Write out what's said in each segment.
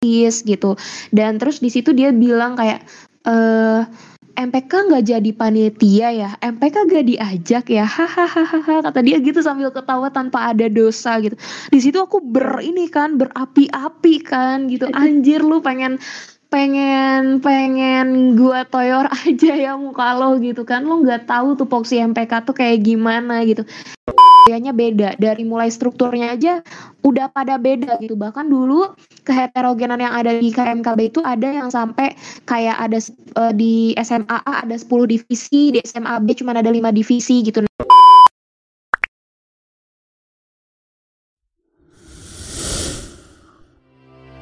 gitu. Dan terus di situ dia bilang kayak eh MPK nggak jadi panitia ya MPK gak diajak ya hahaha kata dia gitu sambil ketawa tanpa ada dosa gitu. Di situ aku ber ini kan berapi-api kan gitu. Anjir lu pengen pengen pengen gua toyor aja ya muka lo gitu kan. Lo nggak tahu tuh poksi MPK tuh kayak gimana gitu. Kayaknya beda. Dari mulai strukturnya aja udah pada beda gitu. Bahkan dulu keheterogenan yang ada di KMKB itu ada yang sampai kayak ada uh, di SMA A ada 10 divisi di SMA B cuma ada 5 divisi gitu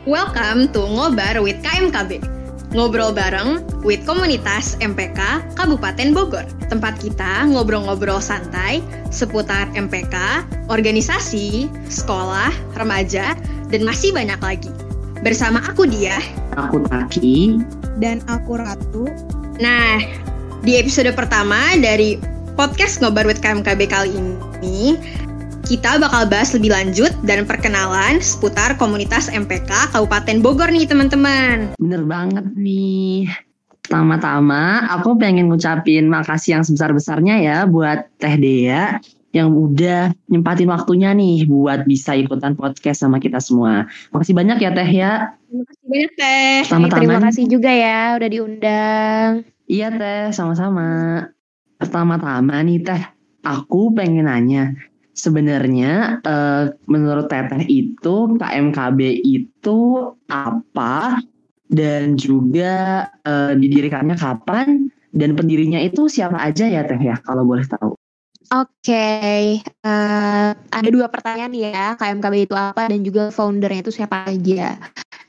Welcome to Ngobar with KMKB Ngobrol bareng with komunitas MPK Kabupaten Bogor. Tempat kita ngobrol-ngobrol santai seputar MPK, organisasi, sekolah, remaja, dan masih banyak lagi. Bersama aku dia, aku Taki, dan aku Ratu. Nah, di episode pertama dari podcast Ngobar with KMKB kali ini, kita bakal bahas lebih lanjut dan perkenalan seputar komunitas MPK Kabupaten Bogor nih teman-teman. Bener banget nih. Pertama-tama aku pengen ngucapin makasih yang sebesar-besarnya ya buat Teh Dea yang udah nyempatin waktunya nih buat bisa ikutan podcast sama kita semua. Makasih banyak ya Teh ya. Terima kasih banyak Teh. Pertama-tama Terima kasih juga ya udah diundang. Iya Teh, sama-sama. Pertama-tama nih Teh, aku pengen nanya, sebenarnya uh, menurut Teteh itu KMKB itu apa? Dan juga uh, didirikannya kapan? Dan pendirinya itu siapa aja ya Teh ya? Kalau boleh tahu. Oke, okay. uh, eh, ada dua pertanyaan ya, KMKB itu apa dan juga foundernya itu siapa aja.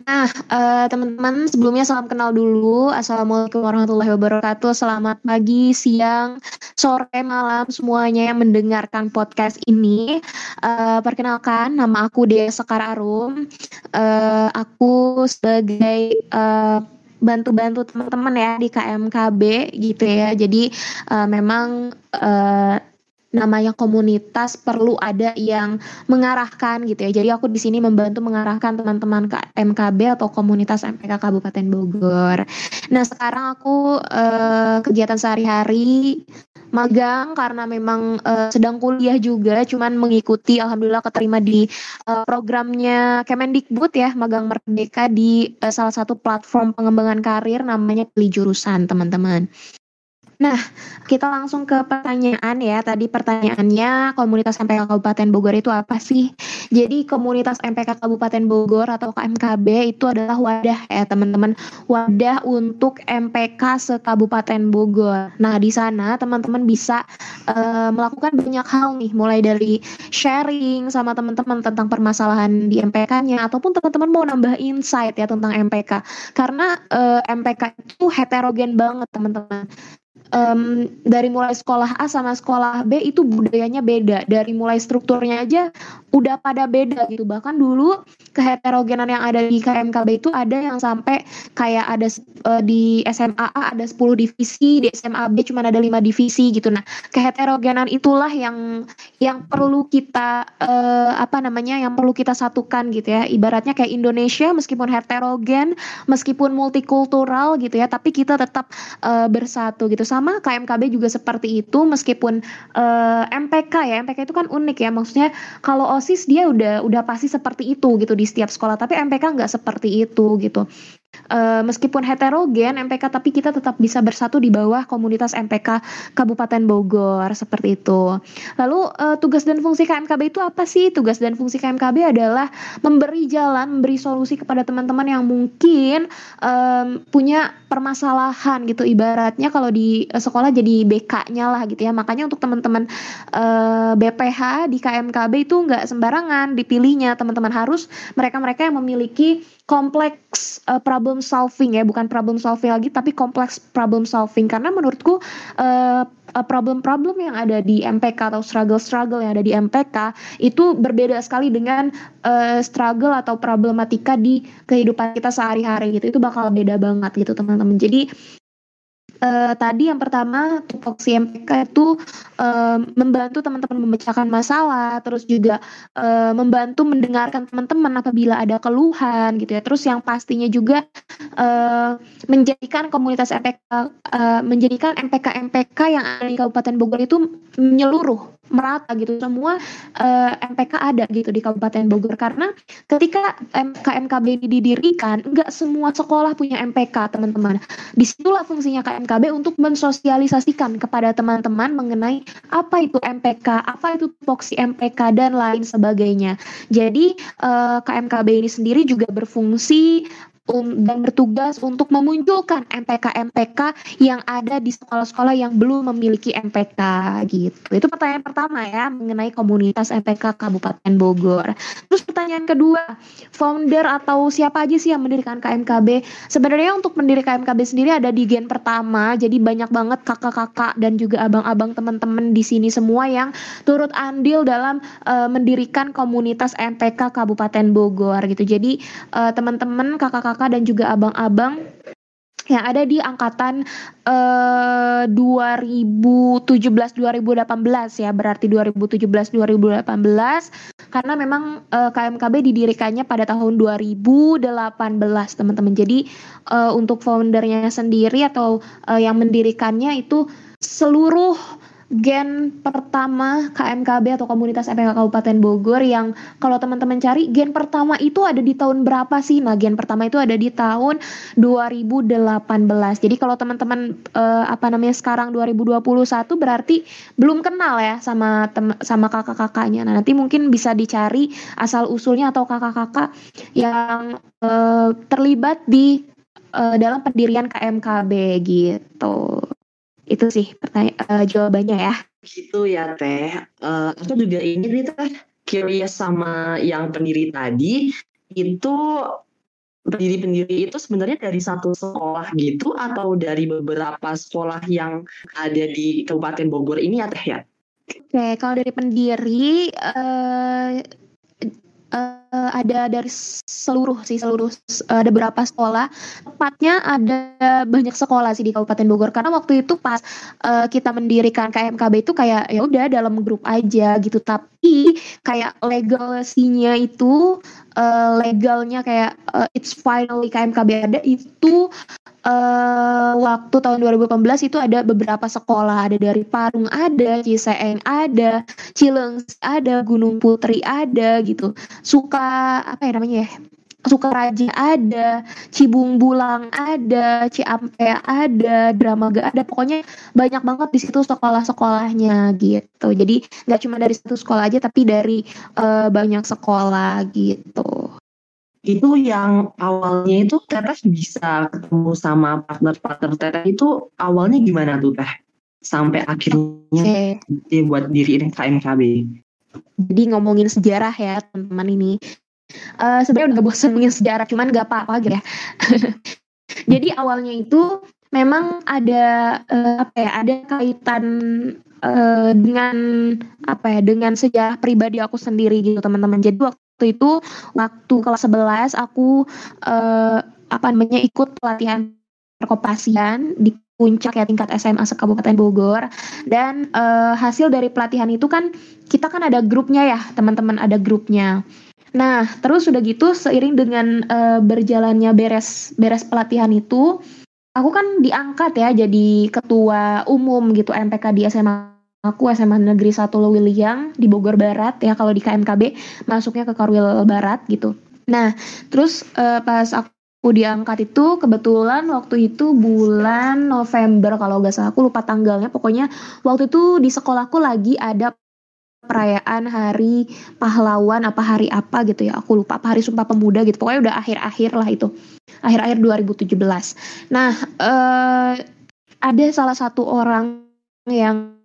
Nah, uh, teman-teman sebelumnya salam kenal dulu. Assalamualaikum warahmatullahi wabarakatuh. Selamat pagi, siang, sore, malam semuanya yang mendengarkan podcast ini. Uh, perkenalkan, nama aku Dea Sekar Arum. Uh, aku sebagai uh, bantu-bantu teman-teman ya di KMKB gitu ya. Jadi uh, memang uh, namanya komunitas perlu ada yang mengarahkan gitu ya. Jadi aku di sini membantu mengarahkan teman-teman ke MKB atau komunitas MPK Kabupaten Bogor. Nah, sekarang aku uh, kegiatan sehari-hari magang karena memang uh, sedang kuliah juga cuman mengikuti alhamdulillah keterima di uh, programnya Kemendikbud ya magang merdeka di uh, salah satu platform pengembangan karir namanya pilih jurusan teman-teman Nah, kita langsung ke pertanyaan ya. Tadi pertanyaannya komunitas MPK Kabupaten Bogor itu apa sih? Jadi komunitas MPK Kabupaten Bogor atau KMKB itu adalah wadah ya teman-teman, wadah untuk MPK se-Kabupaten Bogor. Nah, di sana teman-teman bisa uh, melakukan banyak hal nih, mulai dari sharing sama teman-teman tentang permasalahan di MPK-nya ataupun teman-teman mau nambah insight ya tentang MPK. Karena uh, eh, MPK itu heterogen banget, teman-teman um, dari mulai sekolah A sama sekolah B itu budayanya beda. Dari mulai strukturnya aja udah pada beda gitu. Bahkan dulu keheterogenan yang ada di KMKB itu ada yang sampai kayak ada uh, di SMA A ada 10 divisi di SMA B cuma ada 5 divisi gitu. Nah keheterogenan itulah yang yang perlu kita uh, apa namanya yang perlu kita satukan gitu ya. Ibaratnya kayak Indonesia meskipun heterogen meskipun multikultural gitu ya tapi kita tetap uh, bersatu gitu. Sama KMKB juga seperti itu meskipun uh, MPK ya. MPK itu kan unik ya. Maksudnya kalau OSIS dia udah udah pasti seperti itu gitu di setiap sekolah. Tapi MPK nggak seperti itu gitu uh, meskipun heterogen MPK tapi kita tetap bisa bersatu di bawah komunitas MPK Kabupaten Bogor seperti itu. Lalu uh, tugas dan fungsi KMKB itu apa sih? Tugas dan fungsi KMKB adalah memberi jalan, memberi solusi kepada teman-teman yang mungkin um, punya permasalahan gitu. Ibaratnya kalau di uh, sekolah jadi BK-nya lah gitu ya. Makanya untuk teman-teman uh, BPH di KMKB itu nggak sembarangan dipilihnya. Teman-teman harus mereka-mereka yang memiliki kompleks uh, problem solving ya bukan problem solving lagi tapi kompleks problem solving. Karena menurutku uh, problem-problem yang ada di MPK atau struggle-struggle yang ada di MPK itu berbeda sekali dengan uh, struggle atau problematika di kehidupan kita sehari-hari gitu. Itu bakal beda banget gitu teman-teman. Jadi uh, tadi yang pertama tupoksi MPK itu uh, membantu teman-teman memecahkan masalah, terus juga uh, membantu mendengarkan teman-teman apabila ada keluhan gitu ya. Terus yang pastinya juga uh, menjadikan komunitas MPK uh, menjadikan MPK MPK yang ada di Kabupaten Bogor itu menyeluruh merata gitu. Semua uh, MPK ada gitu di Kabupaten Bogor. Karena ketika KMKB ini didirikan nggak semua sekolah punya MPK teman-teman. Di situlah fungsinya KMKB untuk mensosialisasikan kepada teman-teman mengenai apa itu MPK apa itu tupoksi MPK dan lain sebagainya. Jadi uh, eh, KMKB ini sendiri juga berfungsi um, dan bertugas untuk memunculkan MPK-MPK yang ada di sekolah-sekolah yang belum memiliki MPK gitu. Itu pertanyaan pertama ya mengenai komunitas MPK Kabupaten Bogor. Terus pertanyaan kedua, founder atau siapa aja sih yang mendirikan KMKB? Sebenarnya untuk mendirikan KMKB sendiri ada di gen pertama, jadi banyak banget kakak-kakak dan juga abang-abang teman-teman di sini semua yang turut andil dalam uh, mendirikan komunitas MPK Kabupaten Bogor gitu. Jadi uh, teman-teman kakak-kakak kakak dan juga abang-abang yang ada di angkatan uh, 2017 2018 ya. Berarti 2017 2018 karena memang eh, KMKB didirikannya pada tahun 2018 teman-teman. Jadi uh, untuk foundernya sendiri atau uh, yang mendirikannya itu seluruh gen pertama KMKB atau komunitas MPK Kabupaten Bogor yang kalau teman-teman cari gen pertama itu ada di tahun berapa sih? Nah, gen pertama itu ada di tahun 2018. Jadi kalau teman-teman uh, apa namanya sekarang 2021 berarti belum kenal ya sama tem sama kakak-kakaknya. Nah, nanti mungkin bisa dicari asal usulnya atau kakak-kakak yang uh, terlibat di uh, dalam pendirian KMKB gitu. Itu sih pertanyaan uh, jawabannya ya. Gitu ya Teh. Uh, aku juga ini nih Teh curious sama yang pendiri tadi itu pendiri-pendiri itu sebenarnya dari satu sekolah gitu atau dari beberapa sekolah yang ada di Kabupaten Bogor ini ya Teh ya? Oke, kalau dari pendiri uh, uh, ada dari seluruh sih seluruh uh, ada beberapa sekolah. Tepatnya ada banyak sekolah sih di Kabupaten Bogor. Karena waktu itu pas uh, kita mendirikan KMKB itu kayak ya udah dalam grup aja gitu. Tapi kayak legalsinya itu uh, legalnya kayak uh, it's finally KMKB ada itu uh, waktu tahun 2018 itu ada beberapa sekolah, ada dari Parung ada, Ciseeng ada, Cilengsi ada, Gunung Putri ada gitu. Suka apa ya namanya ya? Sukaraja ada, Cibung Bulang ada, Ciampe ada, Dramaga ada, pokoknya banyak banget di situ sekolah-sekolahnya gitu. Jadi nggak cuma dari satu sekolah aja, tapi dari uh, banyak sekolah gitu itu yang awalnya itu teteh bisa ketemu sama partner-partner teteh itu awalnya gimana tuh teh sampai akhirnya okay. dia buat diri KMKB. Jadi ngomongin sejarah ya teman-teman ini. Uh, Sebenarnya udah bosan ngomongin sejarah, cuman gak apa-apa aja ya. Jadi awalnya itu memang ada uh, apa ya, ada kaitan uh, dengan apa ya, dengan sejarah pribadi aku sendiri gitu teman-teman. Jadi waktu itu waktu kelas 11 aku uh, apa namanya ikut pelatihan perkopasian di puncak ya tingkat SMA sekabupaten Bogor dan uh, hasil dari pelatihan itu kan kita kan ada grupnya ya teman-teman ada grupnya nah terus sudah gitu seiring dengan uh, berjalannya beres beres pelatihan itu aku kan diangkat ya jadi ketua umum gitu MPK di SMA Aku SMA Negeri 1 Lewiliang di Bogor Barat ya kalau di KMKB masuknya ke Korwil Barat gitu. Nah, terus uh, pas aku diangkat itu kebetulan waktu itu bulan November kalau nggak salah. Aku lupa tanggalnya. Pokoknya waktu itu di sekolahku lagi ada perayaan hari pahlawan apa hari apa gitu ya. Aku lupa apa hari sumpah pemuda gitu. Pokoknya udah akhir-akhir lah itu. Akhir-akhir 2017 nah eh, ada salah satu orang yang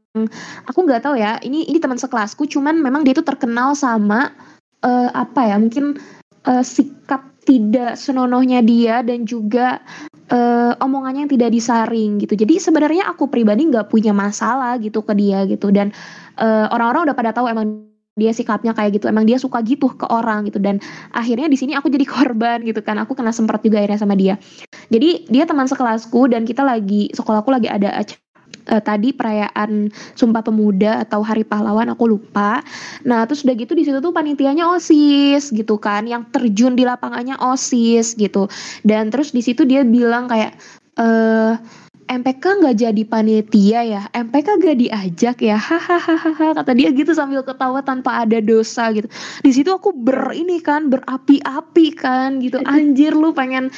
aku nggak tahu ya. Ini ini teman sekelasku cuman memang dia itu terkenal sama uh, apa ya mungkin uh, sikap tidak senonohnya dia dan juga uh, omongannya yang tidak disaring gitu. Jadi sebenarnya aku pribadi nggak punya masalah gitu ke dia gitu. Dan orang orang-orang udah pada tahu emang dia sikapnya kayak gitu. Emang dia suka gitu ke orang gitu. Dan akhirnya di sini aku jadi korban gitu kan. Aku kena semprot juga akhirnya sama dia. Jadi dia teman sekelasku dan kita lagi sekolahku lagi ada uh, tadi perayaan Sumpah Pemuda atau Hari Pahlawan aku lupa. Nah, terus udah gitu di situ tuh panitianya OSIS gitu kan, yang terjun di lapangannya OSIS gitu. Dan terus di situ dia bilang kayak eh MPK nggak jadi panitia ya, MPK gak diajak ya, hahaha kata dia gitu sambil ketawa tanpa ada dosa gitu. Di situ aku ber ini kan berapi-api kan gitu, anjir lu pengen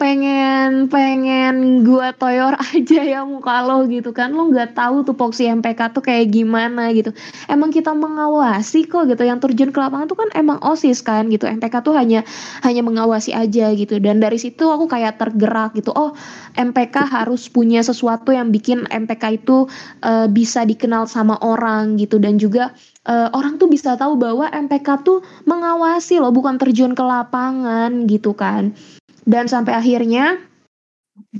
pengen pengen gua toyor aja ya muka lo gitu kan. Lo nggak tahu tuh poksi MPK tuh kayak gimana gitu. Emang kita mengawasi kok gitu. Yang terjun ke lapangan tuh kan emang osis kan gitu. MPK tuh hanya hanya mengawasi aja gitu. Dan dari situ aku kayak tergerak gitu. Oh MPK harus punya sesuatu yang bikin MPK itu uh, bisa dikenal sama orang gitu. Dan juga uh, orang tuh bisa tahu bahwa MPK tuh mengawasi loh bukan terjun ke lapangan gitu kan dan sampai akhirnya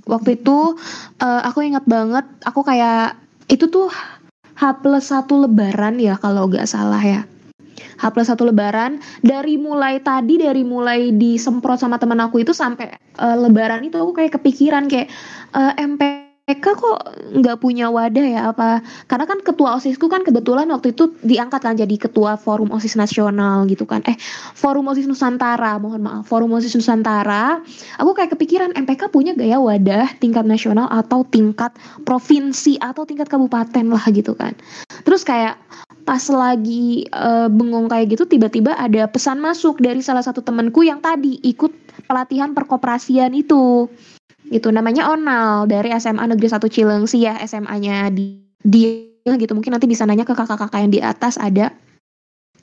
waktu itu uh, aku ingat banget aku kayak itu tuh H plus satu lebaran ya kalau nggak salah ya. H plus satu lebaran. Dari mulai tadi dari mulai disemprot sama teman aku itu sampai uh, lebaran itu aku kayak kepikiran kayak uh, MP Eka kok nggak punya wadah ya apa? Karena kan ketua osisku kan kebetulan waktu itu diangkat kan jadi ketua forum osis nasional gitu kan. Eh forum osis nusantara mohon maaf forum osis nusantara. Aku kayak kepikiran MPK punya gaya wadah tingkat nasional atau tingkat provinsi atau tingkat kabupaten lah gitu kan. Terus kayak pas lagi uh, bengong kayak gitu tiba-tiba ada pesan masuk dari salah satu temanku yang tadi ikut pelatihan perkoperasian itu gitu namanya Onal dari SMA Negeri 1 Cilengsi ya SMA-nya di dia gitu mungkin nanti bisa nanya ke kakak-kakak yang di atas ada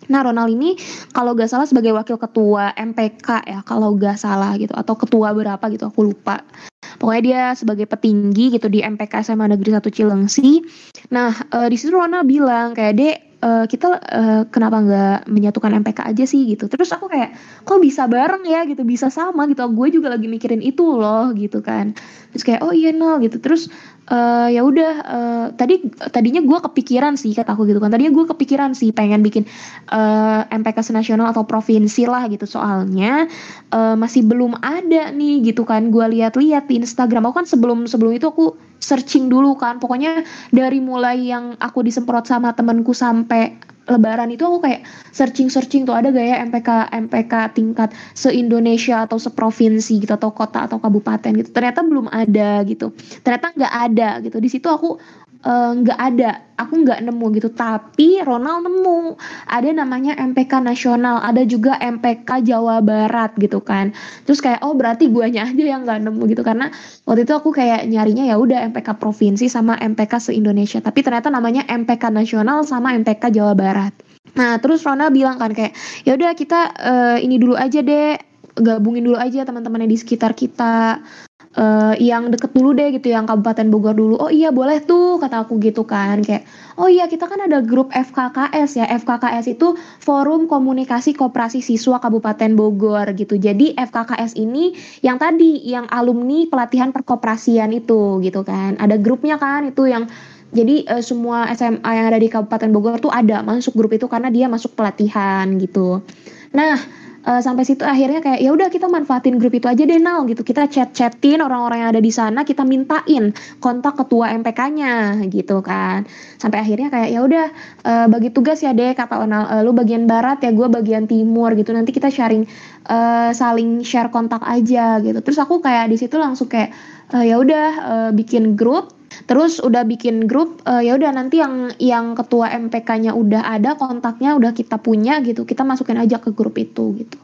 Nah Ronald ini kalau gak salah sebagai wakil ketua MPK ya kalau gak salah gitu atau ketua berapa gitu aku lupa. Pokoknya dia sebagai petinggi gitu di MPK SMA Negeri 1 Cilengsi. Nah e, di situ Ronald bilang kayak dek uh, kita uh, kenapa nggak menyatukan MPK aja sih gitu. Terus aku kayak kok bisa bareng ya? Gitu bisa sama gitu. Gue juga lagi mikirin itu loh gitu kan. Terus kayak oh iya no gitu. Terus uh, ya udah uh, tadi tadinya gue kepikiran sih kata aku gitu kan. Tadinya gue kepikiran sih pengen bikin uh, MPK senasional atau provinsi lah gitu. Soalnya uh, masih belum ada nih gitu kan gue lihat-lihat di Instagram. Aku kan sebelum sebelum itu aku searching dulu kan. Pokoknya dari mulai yang aku disemprot sama temenku sampai lebaran itu aku kayak searching searching tuh ada gak ya MPK MPK tingkat se Indonesia atau seprovinsi gitu atau kota atau kabupaten gitu. Ternyata belum ada gitu. Ternyata nggak ada gitu. Di situ aku nggak uh, ada. Aku nggak nemu gitu. Tapi Ronald nemu. Ada namanya MPK nasional. Ada juga MPK Jawa Barat gitu kan. Terus kayak oh berarti guanya aja yang nggak nemu gitu. Karena waktu itu aku kayak nyarinya ya udah MPK provinsi sama MPK se Indonesia tapi ternyata namanya MPK nasional sama MPK Jawa Barat. Nah terus Ronald bilang kan kayak ya udah kita uh, ini dulu aja deh. Gabungin dulu aja teman-teman yang di sekitar kita uh, yang deket dulu deh gitu yang Kabupaten Bogor dulu. Oh iya boleh tuh kata aku gitu kan kayak oh iya kita kan ada grup FKKS ya. FKKS itu Forum Komunikasi Koperasi Siswa Kabupaten Bogor gitu. Jadi FKKS ini yang tadi yang alumni pelatihan perkoperasian itu gitu kan. Ada grupnya kan itu yang jadi uh, semua SMA yang ada di Kabupaten Bogor tuh ada masuk grup itu karena dia masuk pelatihan gitu. Nah uh, sampai situ akhirnya kayak ya udah kita manfaatin grup itu aja deh Nal gitu. Kita chat chatin orang-orang yang ada di sana kita mintain kontak ketua MPK-nya gitu kan. Sampai akhirnya kayak ya udah uh, bagi tugas ya deh kata Onal. Uh, lu bagian barat ya gue bagian timur gitu. Nanti kita sharing uh, saling share kontak aja gitu. Terus aku kayak di situ langsung kayak uh, ya udah uh, bikin grup Terus udah bikin grup uh, ya udah nanti yang yang ketua MPK-nya udah ada kontaknya udah kita punya gitu. Kita masukin aja ke grup itu gitu.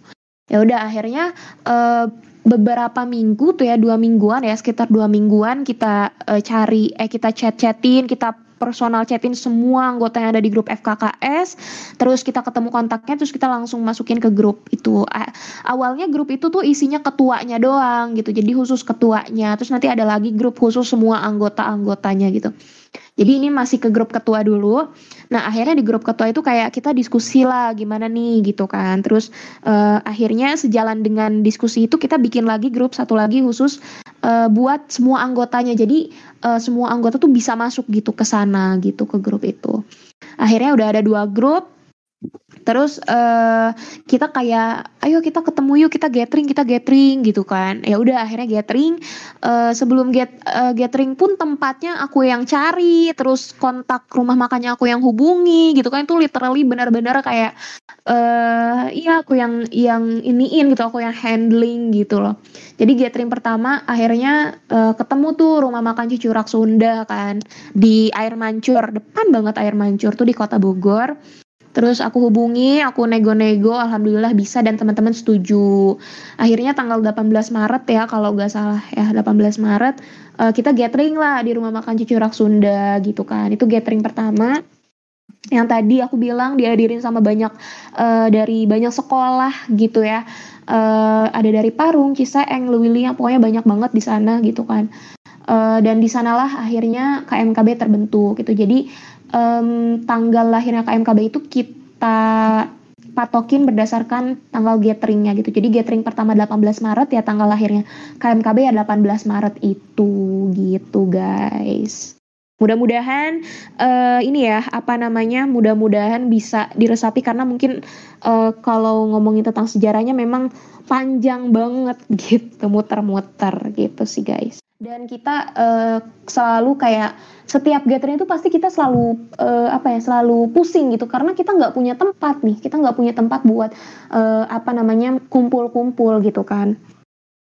Ya udah akhirnya uh, beberapa minggu tuh ya dua mingguan ya sekitar dua mingguan kita uh, cari eh kita chat chatin kita personal chatin semua anggota yang ada di grup FKKS terus kita ketemu kontaknya terus kita langsung masukin ke grup itu. Awalnya grup itu tuh isinya ketuanya doang gitu. Jadi khusus ketuanya. Terus nanti ada lagi grup khusus semua anggota-anggotanya gitu. Jadi ini masih ke grup ketua dulu. Nah akhirnya di grup ketua itu kayak kita diskusi lah gimana nih gitu kan. Terus uh, akhirnya sejalan dengan diskusi itu kita bikin lagi grup satu lagi khusus uh, buat semua anggotanya. Jadi uh, semua anggota tuh bisa masuk gitu ke sana gitu ke grup itu. Akhirnya udah ada dua grup Terus uh, kita kayak ayo kita ketemu yuk kita gathering kita gathering gitu kan. Ya udah akhirnya gathering. Uh, sebelum get uh, gathering pun tempatnya aku yang cari, terus kontak rumah makannya aku yang hubungi gitu kan. Itu literally benar-benar kayak uh, iya aku yang yang iniin gitu, aku yang handling gitu loh. Jadi gathering pertama akhirnya uh, ketemu tuh rumah makan Cucurak Sunda kan di Air Mancur, depan banget Air Mancur tuh di Kota Bogor Terus aku hubungi, aku nego-nego, alhamdulillah bisa dan teman-teman setuju. Akhirnya tanggal 18 Maret ya kalau nggak salah ya 18 Maret uh, kita gathering lah di rumah makan Cicurak Sunda gitu kan. Itu gathering pertama yang tadi aku bilang dihadirin sama banyak uh, dari banyak sekolah gitu ya. Uh, ada dari Parung, Ciseeng, Lewili yang pokoknya banyak banget di sana gitu kan. Uh, dan di sanalah akhirnya KMKB terbentuk gitu. Jadi um, tanggal lahirnya KMKB itu kita patokin berdasarkan tanggal gatheringnya gitu. Jadi gathering pertama 18 Maret ya tanggal lahirnya KMKB ya 18 Maret itu gitu guys. Mudah-mudahan uh, ini ya apa namanya mudah-mudahan bisa diresapi karena mungkin uh, kalau ngomongin tentang sejarahnya memang panjang banget gitu muter-muter gitu sih guys dan kita uh, selalu kayak setiap gathering itu pasti kita selalu uh, apa ya selalu pusing gitu. Karena kita nggak punya tempat nih. Kita nggak punya tempat buat uh, apa namanya kumpul-kumpul gitu kan